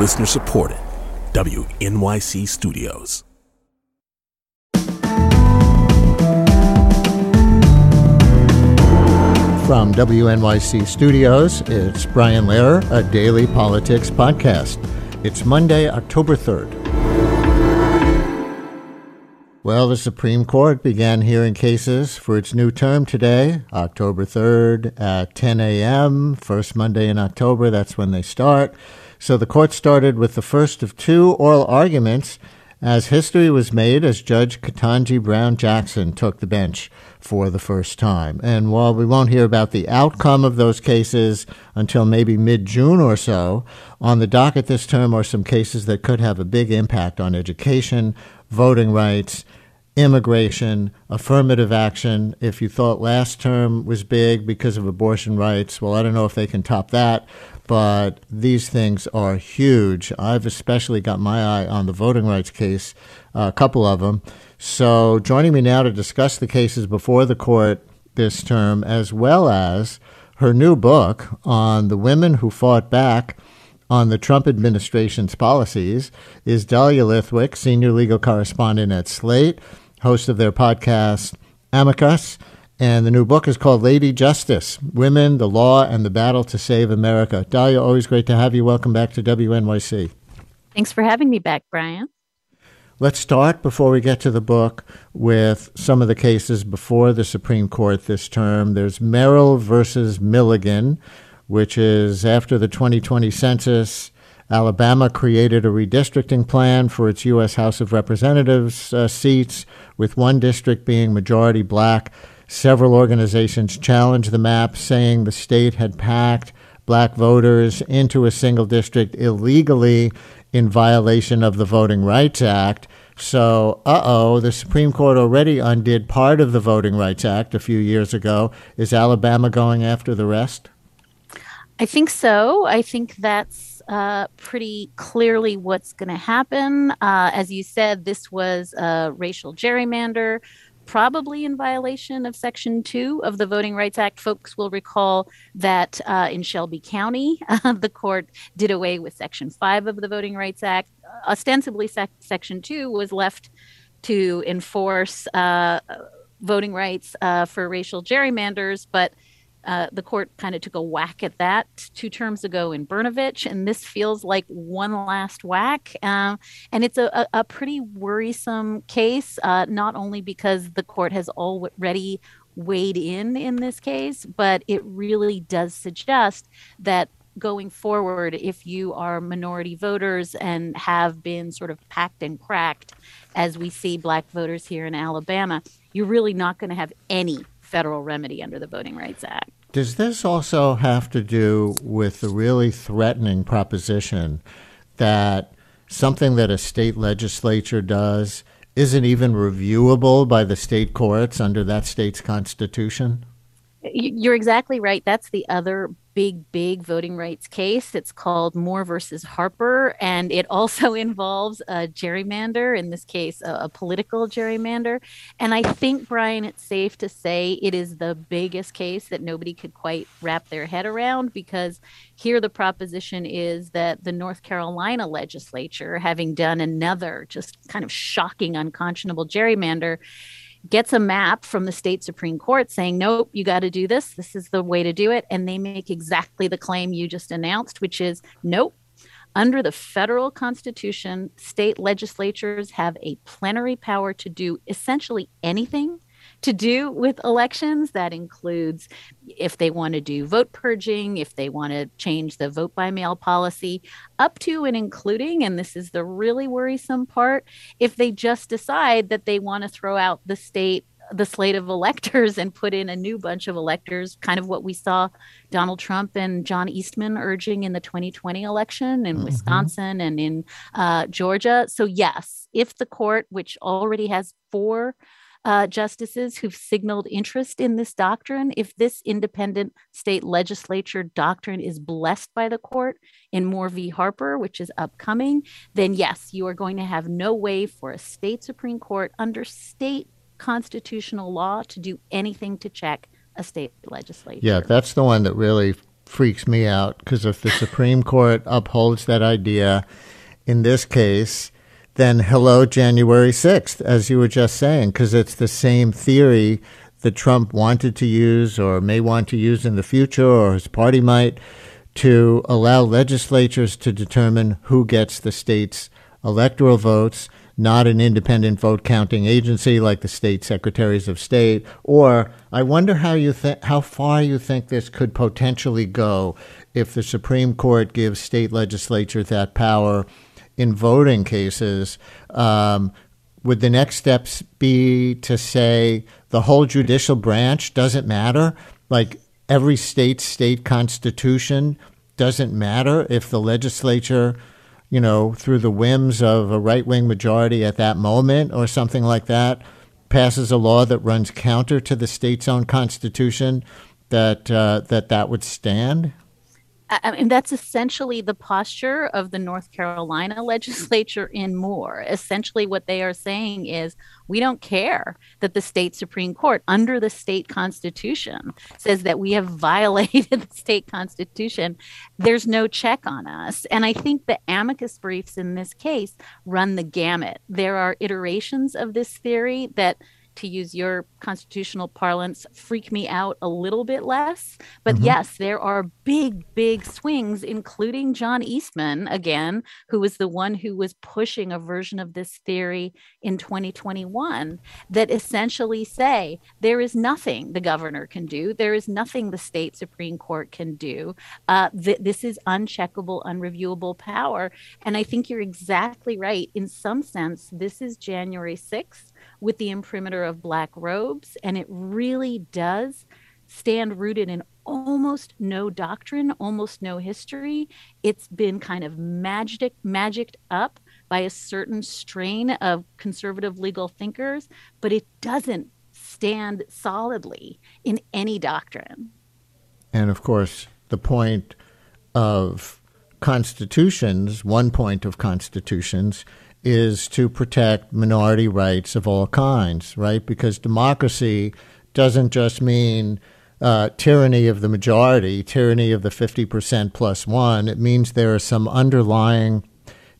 Listener supported. WNYC Studios. From WNYC Studios, it's Brian Lehrer, a daily politics podcast. It's Monday, October 3rd. Well, the Supreme Court began hearing cases for its new term today, October 3rd at 10 a.m., first Monday in October. That's when they start. So the court started with the first of two oral arguments as history was made as Judge Ketanji Brown Jackson took the bench for the first time. And while we won't hear about the outcome of those cases until maybe mid June or so, on the docket this term are some cases that could have a big impact on education, voting rights, immigration, affirmative action. If you thought last term was big because of abortion rights, well, I don't know if they can top that but these things are huge. I've especially got my eye on the voting rights case, uh, a couple of them. So, joining me now to discuss the cases before the court this term, as well as her new book on the women who fought back on the Trump administration's policies, is Dahlia Lithwick, senior legal correspondent at Slate, host of their podcast Amicus and the new book is called Lady Justice Women, the Law, and the Battle to Save America. Dahlia, always great to have you. Welcome back to WNYC. Thanks for having me back, Brian. Let's start before we get to the book with some of the cases before the Supreme Court this term. There's Merrill versus Milligan, which is after the 2020 census. Alabama created a redistricting plan for its U.S. House of Representatives uh, seats, with one district being majority black. Several organizations challenged the map, saying the state had packed black voters into a single district illegally in violation of the Voting Rights Act. So, uh oh, the Supreme Court already undid part of the Voting Rights Act a few years ago. Is Alabama going after the rest? I think so. I think that's uh, pretty clearly what's going to happen. Uh, as you said, this was a racial gerrymander probably in violation of Section 2 of the Voting Rights Act. Folks will recall that uh, in Shelby County, the court did away with Section 5 of the Voting Rights Act. Ostensibly, sec- Section 2 was left to enforce uh, voting rights uh, for racial gerrymanders, but uh, the court kind of took a whack at that two terms ago in Brnovich, and this feels like one last whack. Uh, and it's a, a, a, pretty worrisome case, uh, not only because the court has already weighed in in this case, but it really does suggest that going forward, if you are minority voters and have been sort of packed and cracked, as we see black voters here in Alabama, you're really not going to have any federal remedy under the Voting Rights Act. Does this also have to do with the really threatening proposition that something that a state legislature does isn't even reviewable by the state courts under that state's constitution? You're exactly right. That's the other big, big voting rights case. It's called Moore versus Harper, and it also involves a gerrymander, in this case, a, a, political gerrymander. And I think, Brian, it's safe to say it is the biggest case that nobody could quite wrap their head around because here the proposition is that the North Carolina legislature, having done another just kind of shocking, unconscionable gerrymander, gets a map from the state Supreme Court saying, nope, you got to do this. This is the way to do it. And they make exactly the claim you just announced, which is, nope. Under the federal constitution, state legislatures have a plenary power to do essentially anything to do with elections. That includes if they want to do vote purging, if they want to change the vote by mail policy, up to and including, and this is the really worrisome part, if they just decide that they want to throw out the state the slate of electors and put in a new bunch of electors, kind of what we saw Donald Trump and John Eastman urging in the 2020 election in mm-hmm. Wisconsin and in uh, Georgia. So, yes, if the court, which already has four uh, justices who've signaled interest in this doctrine. If this independent state legislature doctrine is blessed by the court in Moore v. Harper, which is upcoming, then yes, you are going to have no way for a state Supreme Court under state constitutional law to do anything to check a state legislature. Yeah, that's the one that really freaks me out because if the Supreme Court upholds that idea in this case, then hello, January 6th, as you were just saying, because it's the same theory that Trump wanted to use or may want to use in the future or his party might to allow legislatures to determine who gets the state's electoral votes, not an independent vote counting agency like the state secretaries of state. Or I wonder how you think how far you think this could potentially go if the Supreme Court gives state legislatures that power in voting cases. Um, would the next steps be to say the whole judicial branch doesn't matter? Like every state state constitution doesn't matter if the legislature, you know, through the whims of a right wing majority at that moment or something like that, passes a law that runs counter to the state's own constitution, that uh, that that would stand? I mean, that's essentially the posture of the North Carolina legislature in Moore. Essentially, what they are saying is we don't care that the state Supreme Court, under the state constitution, says that we have violated the state constitution. There's no check on us. And I think the amicus briefs in this case run the gamut. There are iterations of this theory that to use your constitutional parlance, freak me out a little bit less. But mm-hmm. yes, there are big, big swings, including John Eastman, again, who was the one who was pushing a version of this theory in 2021 that essentially say there is nothing the governor can do, there is nothing the state Supreme Court can do. Uh, th- this is uncheckable, unreviewable power. And I think you're exactly right. In some sense, this is January 6th with the imprimatur of black robes. And it really does stand rooted in almost no doctrine, almost no history. It's been kind of magic, magicked up by a certain strain of conservative legal thinkers, but it doesn't stand solidly in any doctrine. And of course, the point of constitutions, one point of constitutions, is to protect minority rights of all kinds, right? Because democracy doesn't just mean uh, tyranny of the majority, tyranny of the 50% plus one. It means there are some underlying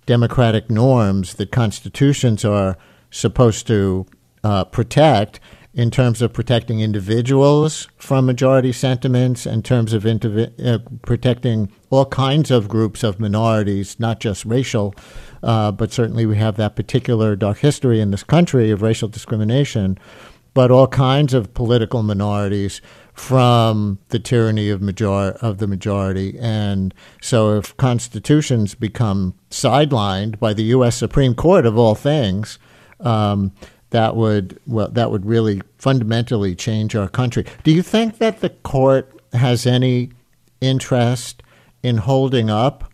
democratic norms that constitutions are supposed to uh, protect in terms of protecting individuals from majority sentiments, in terms of indivi- uh, protecting all kinds of groups of minorities, not just racial, uh, but certainly we have that particular dark history in this country of racial discrimination, but all kinds of political minorities from the tyranny of major- of the majority. And so, if constitutions become sidelined by the U.S. Supreme Court of all things, um, that would well that would really fundamentally change our country. Do you think that the court has any interest in holding up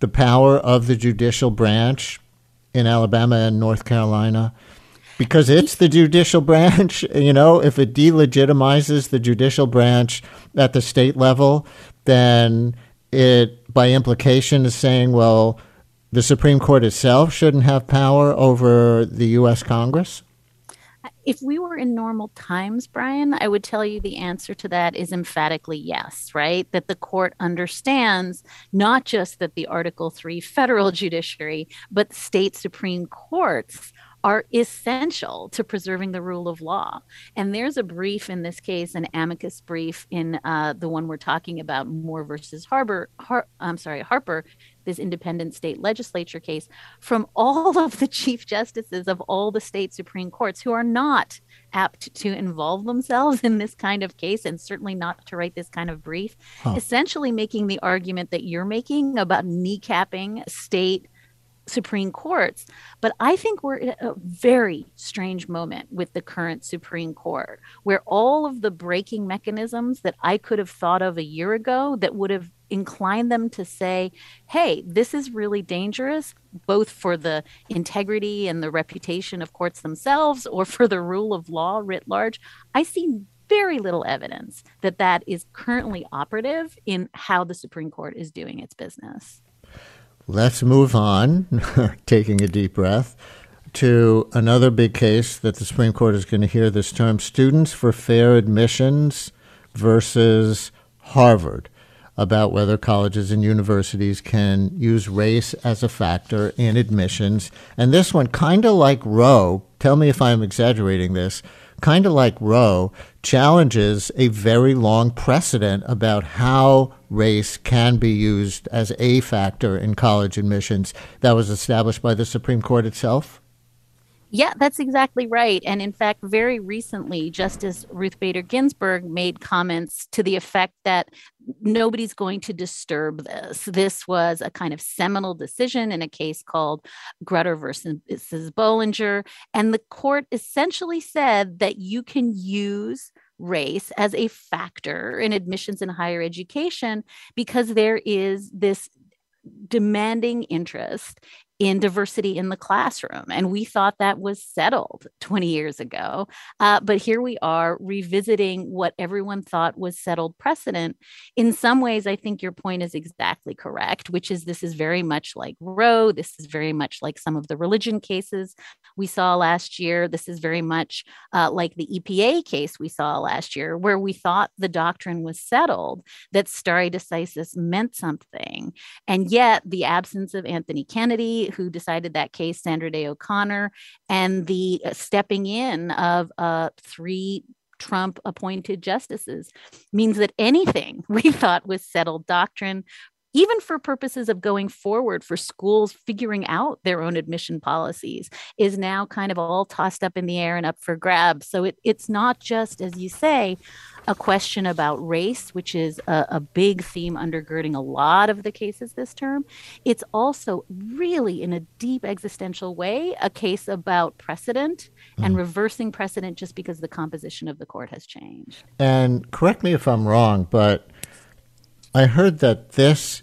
the power of the judicial branch in Alabama and North Carolina? Because it's the judicial branch, you know, if it delegitimizes the judicial branch at the state level, then it by implication is saying, well, the Supreme Court itself shouldn't have power over the U.S. Congress? If we were in normal times, Brian, I would tell you the answer to that is emphatically yes, right? That the court understands not just that the Article 3 federal judiciary, but state Supreme Courts are essential to preserving the rule of law. And there's a brief in this case, an amicus brief in uh, the one we're talking about, Moore versus Harbor. Har- I'm sorry, Harper, this independent state legislature case, from all of the chief justices of all the state supreme courts who are not apt to involve themselves in this kind of case and certainly not to write this kind of brief, huh. essentially making the argument that you're making about kneecapping state Supreme Courts. But I think we're in a very strange moment with the current Supreme Court, where all of the braking mechanisms that I could have thought of a year ago that would have inclined them to say, hey, this is really dangerous, both for the integrity and the reputation of courts themselves or for the rule of law writ large. I see very little evidence that that is currently operative in how the Supreme Court is doing its business. Let's move on, taking a deep breath, to another big case that the Supreme Court is going to hear this term Students for Fair Admissions versus Harvard. about whether colleges and universities can use race as a factor in admissions. And this one, kind of like Roe, tell me if I'm exaggerating this, kind of like Roe, challenges a very long precedent about how race can be used as a factor in college admissions that was established by the Supreme Court itself? Yeah, that's exactly right. And in fact, very recently, Justice Ruth Bader Ginsburg made comments to the effect that nobody's going to disturb this. This was a kind of seminal decision in a case called Grutter versus Bollinger. And the court essentially said that you can use race as a factor in admissions in higher education because there is this demanding interest in diversity in the classroom. And we thought that was settled 20 years ago. Uh, but here we are revisiting what everyone thought was settled precedent. In some ways, I think your point is exactly correct, which is this is very much like Roe. This is very much like some of the religion cases we saw last year. This is very much uh, like the EPA case we saw last year, where we thought the doctrine was settled that stare decisis meant something. And yet, the absence of Anthony Kennedy, who decided that case, Sandra Day O'Connor, and the uh, stepping in of uh, three Trump appointed justices means that anything we thought was settled doctrine even for purposes of going forward for schools figuring out their own admission policies is now kind of all tossed up in the air and up for grabs. So it, it's not just as you say a question about race, which is a, a, big theme undergirding a lot of the cases this term. It's also really, in a deep existential way, a case about precedent mm. and reversing precedent just because the composition of the court has changed. And correct me if I'm wrong, but I heard that this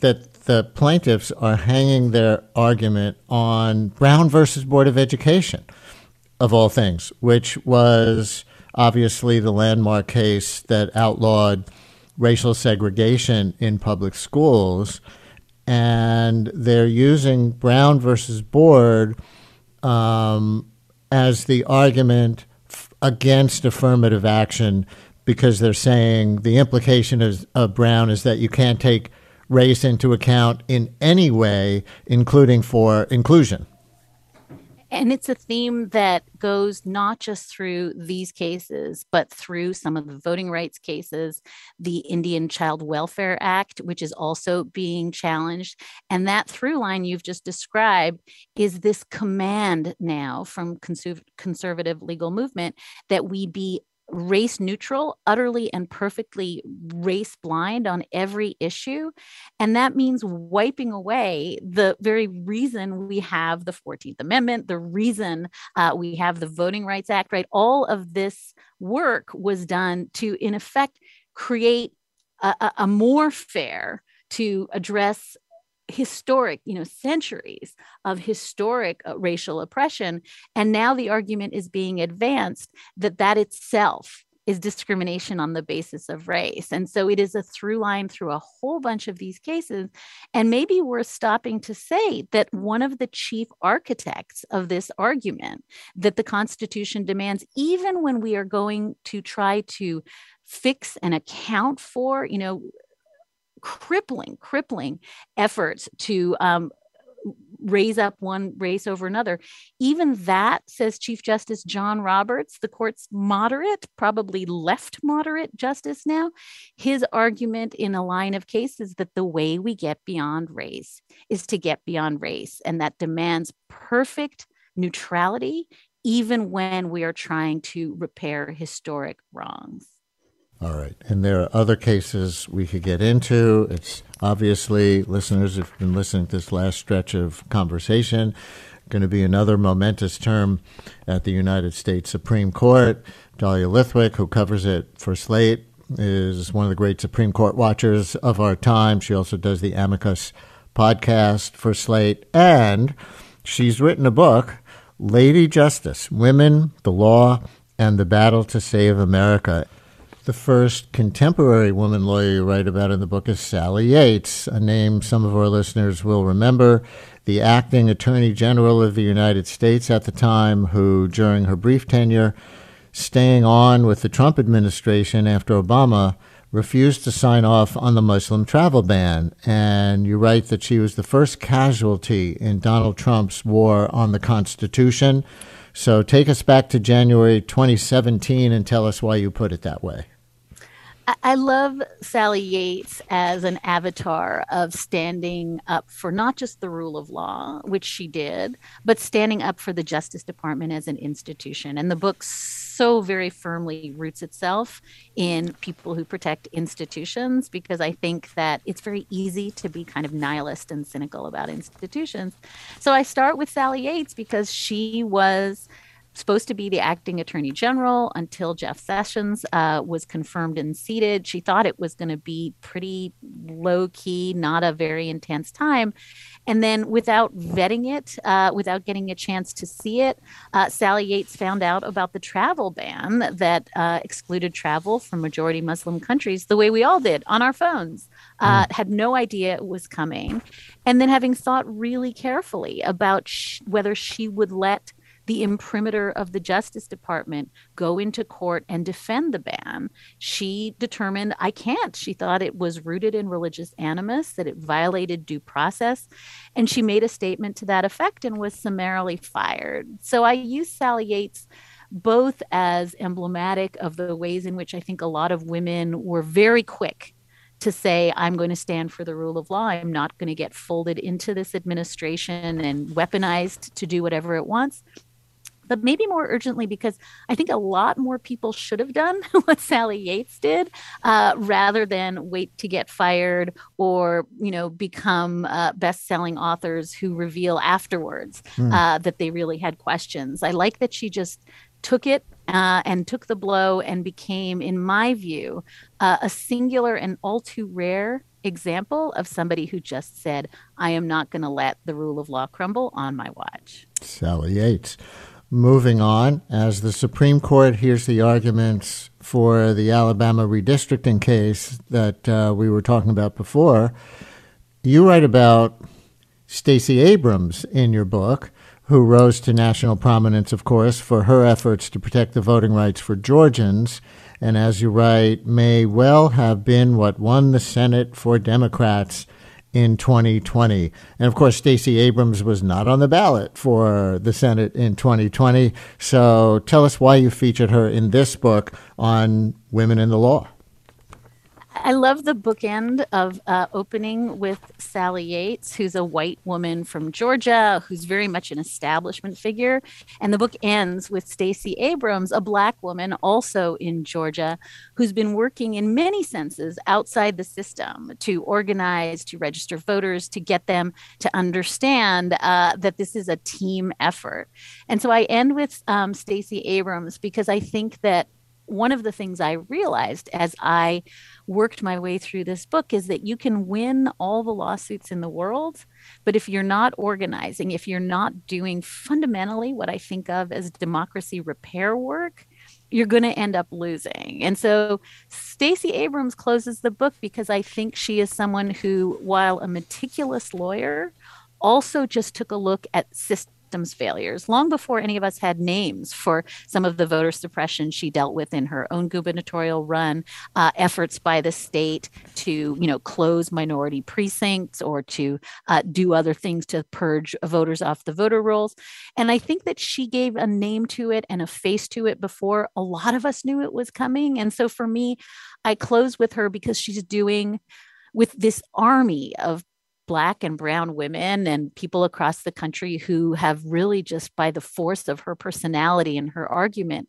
that the plaintiffs are hanging their argument on Brown versus Board of Education, of all things, which was obviously the landmark case that outlawed racial segregation in public schools. And they're using Brown versus Board um, as the argument f- against affirmative action because they're saying the implication of, of Brown is that you can't take race into account in any way, including for inclusion. And it's a theme that goes not just through these cases, but through some of the voting rights cases, the Indian Child Welfare Act, which is also being challenged. And that through line you've just described is this command now from conservative legal movement that we be race neutral, utterly and perfectly race blind on every issue. And that means wiping away the very reason we have the 14th Amendment, the reason uh, we have the Voting Rights Act, right? All of this work was done to, in effect, create a, a more fair to address historic, you know, centuries of historic uh, racial oppression. And now the argument is being advanced that that itself is discrimination on the basis of race. And so it is a through line through a whole bunch of these cases. And maybe we're stopping to say that one of the chief architects of this argument that the Constitution demands, even when we are going to try to fix and account for, you know, crippling, crippling efforts to um, raise up one race over another. Even that, says Chief Justice John Roberts, the court's moderate, probably left moderate justice now, his argument in a line of cases that the way we get beyond race is to get beyond race, and that demands perfect neutrality, even when we are trying to repair historic wrongs. All right. And there are other cases we could get into. It's obviously, listeners if you've been listening to this last stretch of conversation. Going to be another momentous term at the United States Supreme Court. Dahlia Lithwick, who covers it for Slate, is one of the great Supreme Court watchers of our time. She also does the Amicus podcast for Slate. And she's written a book, Lady Justice Women, the Law, and the Battle to Save America. The first contemporary woman lawyer you write about in the book is Sally Yates, a name some of our listeners will remember, the acting Attorney General of the United States at the time, who, during her brief tenure, staying on with the Trump administration after Obama refused to sign off on the Muslim travel ban. And you write that she was the first casualty in Donald Trump's war on the Constitution. So take us back to January 2017 and tell us why you put it that way. I love Sally Yates as an avatar of standing up for not just the rule of law, which she did, but standing up for the Justice Department as an institution. And the book so very firmly roots itself in people who protect institutions because I think that it's very easy to be kind of nihilist and cynical about institutions. So I start with Sally Yates because she was supposed to be the acting attorney general until Jeff Sessions uh, was confirmed and seated. She thought it was going to be pretty low key, not a very intense time. And then, without vetting it, uh, without getting a chance to see it, uh, Sally Yates found out about the travel ban that uh, excluded travel from majority Muslim countries, the way we all did on our phones. Mm. Had no idea it was coming. And then, having thought really carefully about sh- whether she would let the imprimatur of the Justice Department go into court and defend the ban. She determined I can't. She thought it was rooted in religious animus, that it violated due process. And she made a statement to that effect and was summarily fired. So I use Sally Yates both as emblematic of the ways in which I think a lot of women were very quick to say, I'm going to stand for the rule of law. I'm not going to get folded into this administration and weaponized to do whatever it wants but maybe more urgently because I think a lot more people should have done what Sally Yates did uh, rather than wait to get fired or, you know, become uh, best selling authors who reveal afterwards mm. uh, that they really had questions. I like that she just took it uh, and took the blow and became, in my view, uh, a singular and all too rare example of somebody who just said, I am not going to let the rule of law crumble on my watch. Sally Yates. Moving on, as the Supreme Court hears the arguments for the Alabama redistricting case that uh, we were talking about before, you write about Stacey Abrams in your book, who rose to national prominence, of course, for her efforts to protect the voting rights for Georgians, and as you write, may well have been what won the Senate for Democrats in 2020. And of course, Stacey Abrams was not on the ballot for the Senate in 2020. So tell us why you featured her in this book on women in the law. I love the bookend of uh, opening with Sally Yates, who's a white woman from Georgia, who's very much an establishment figure, and the book ends with Stacey Abrams, a black woman also in Georgia, who's been working in many senses outside the system to organize, to register voters, to get them to understand uh, that this is a team effort. And so I end with um, Stacey Abrams because I think that one of the things I realized as I worked my way through this book is that you can win all the lawsuits in the world, but if you're not organizing, if you're not doing fundamentally what I think of as democracy repair work, you're going to end up losing. And so Stacey Abrams closes the book because I think she is someone who, while a meticulous lawyer, also just took a look at system systems failures long before any of us had names for some of the voter suppression she dealt with in her own gubernatorial run, uh, efforts by the state to, you know, close minority precincts or to uh, do other things to purge voters off the voter rolls. And I think that she gave a name to it and a face to it before a lot of us knew it was coming. And so for me, I close with her because she's doing with this army of black and brown women and people across the country who have really just by the force of her personality and her argument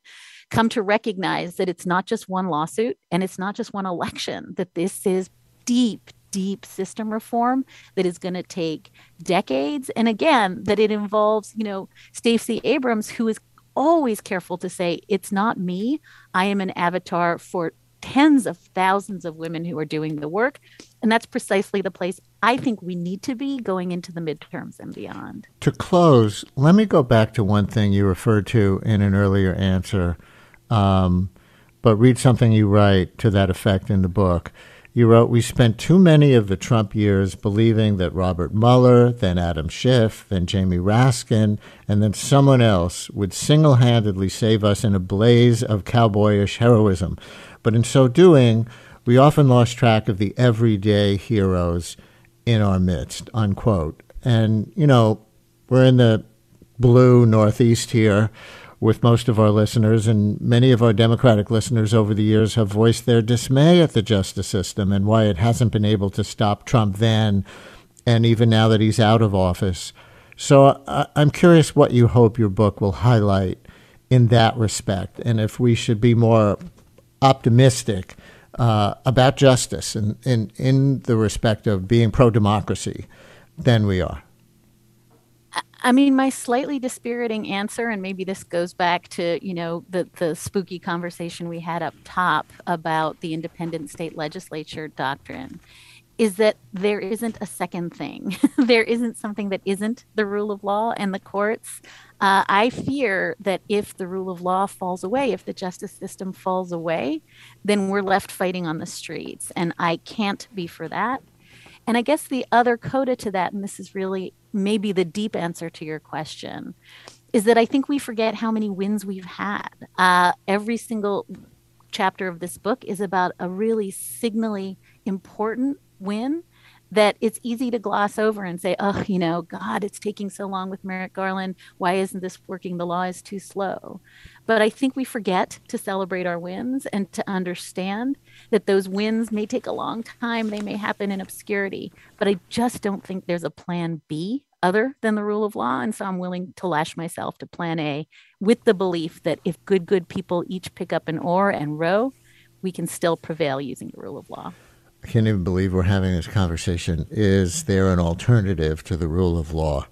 come to recognize that it's not just one lawsuit and it's not just one election that this is deep deep system reform that is going to take decades and again that it involves you know Stacey Abrams who is always careful to say it's not me i am an avatar for tens of thousands of women who are doing the work. And that's precisely the place I think we need to be going into the midterms and beyond. To close, let me go back to one thing you referred to in an earlier answer, um, but read something you write to that effect in the book. You wrote, We spent too many of the Trump years believing that Robert Mueller, then Adam Schiff, then Jamie Raskin, and then someone else would single handedly save us in a blaze of cowboyish heroism. But in so doing, we often lost track of the everyday heroes in our midst, unquote. And, you know, we're in the blue Northeast here with most of our listeners, and many of our Democratic listeners over the years have voiced their dismay at the justice system and why it hasn't been able to stop Trump then, and even now that he's out of office. So I'm curious what you hope your book will highlight in that respect, and if we should be more optimistic uh, about justice and in, in the respect of being pro democracy than we are. I mean, my slightly dispiriting answer, and maybe this goes back to you know the the spooky conversation we had up top about the independent state legislature doctrine, is that there isn't a second thing. there isn't something that isn't the rule of law and the courts. Uh, I fear that if the rule of law falls away, if the justice system falls away, then we're left fighting on the streets, and I can't be for that. And I guess the other coda to that, and this is really maybe the deep answer to your question, is that I think we forget how many wins we've had. Uh, every single chapter of this book is about a really signally important win that it's easy to gloss over and say, oh, you know, God, it's taking so long with Merrick Garland. Why isn't this working? The law is too slow. But I think we forget to celebrate our wins and to understand that those wins may take a long time. They may happen in obscurity. But I just don't think there's a plan B other than the rule of law. And so I'm willing to lash myself to plan A with the belief that if good, good people each pick up an oar and row, we can still prevail using the rule of law. Can't even believe we're having this conversation. Is there an alternative to the rule of law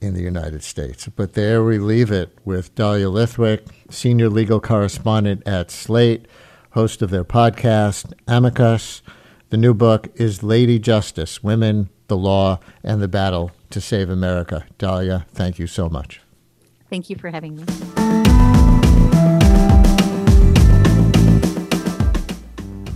in the United States? But there we leave it with Dahlia Lithwick, senior legal correspondent at Slate, host of their podcast, Amicus. The new book is Lady Justice Women, the Law, and the Battle to Save America. Dahlia, thank you so much. Thank you for having me.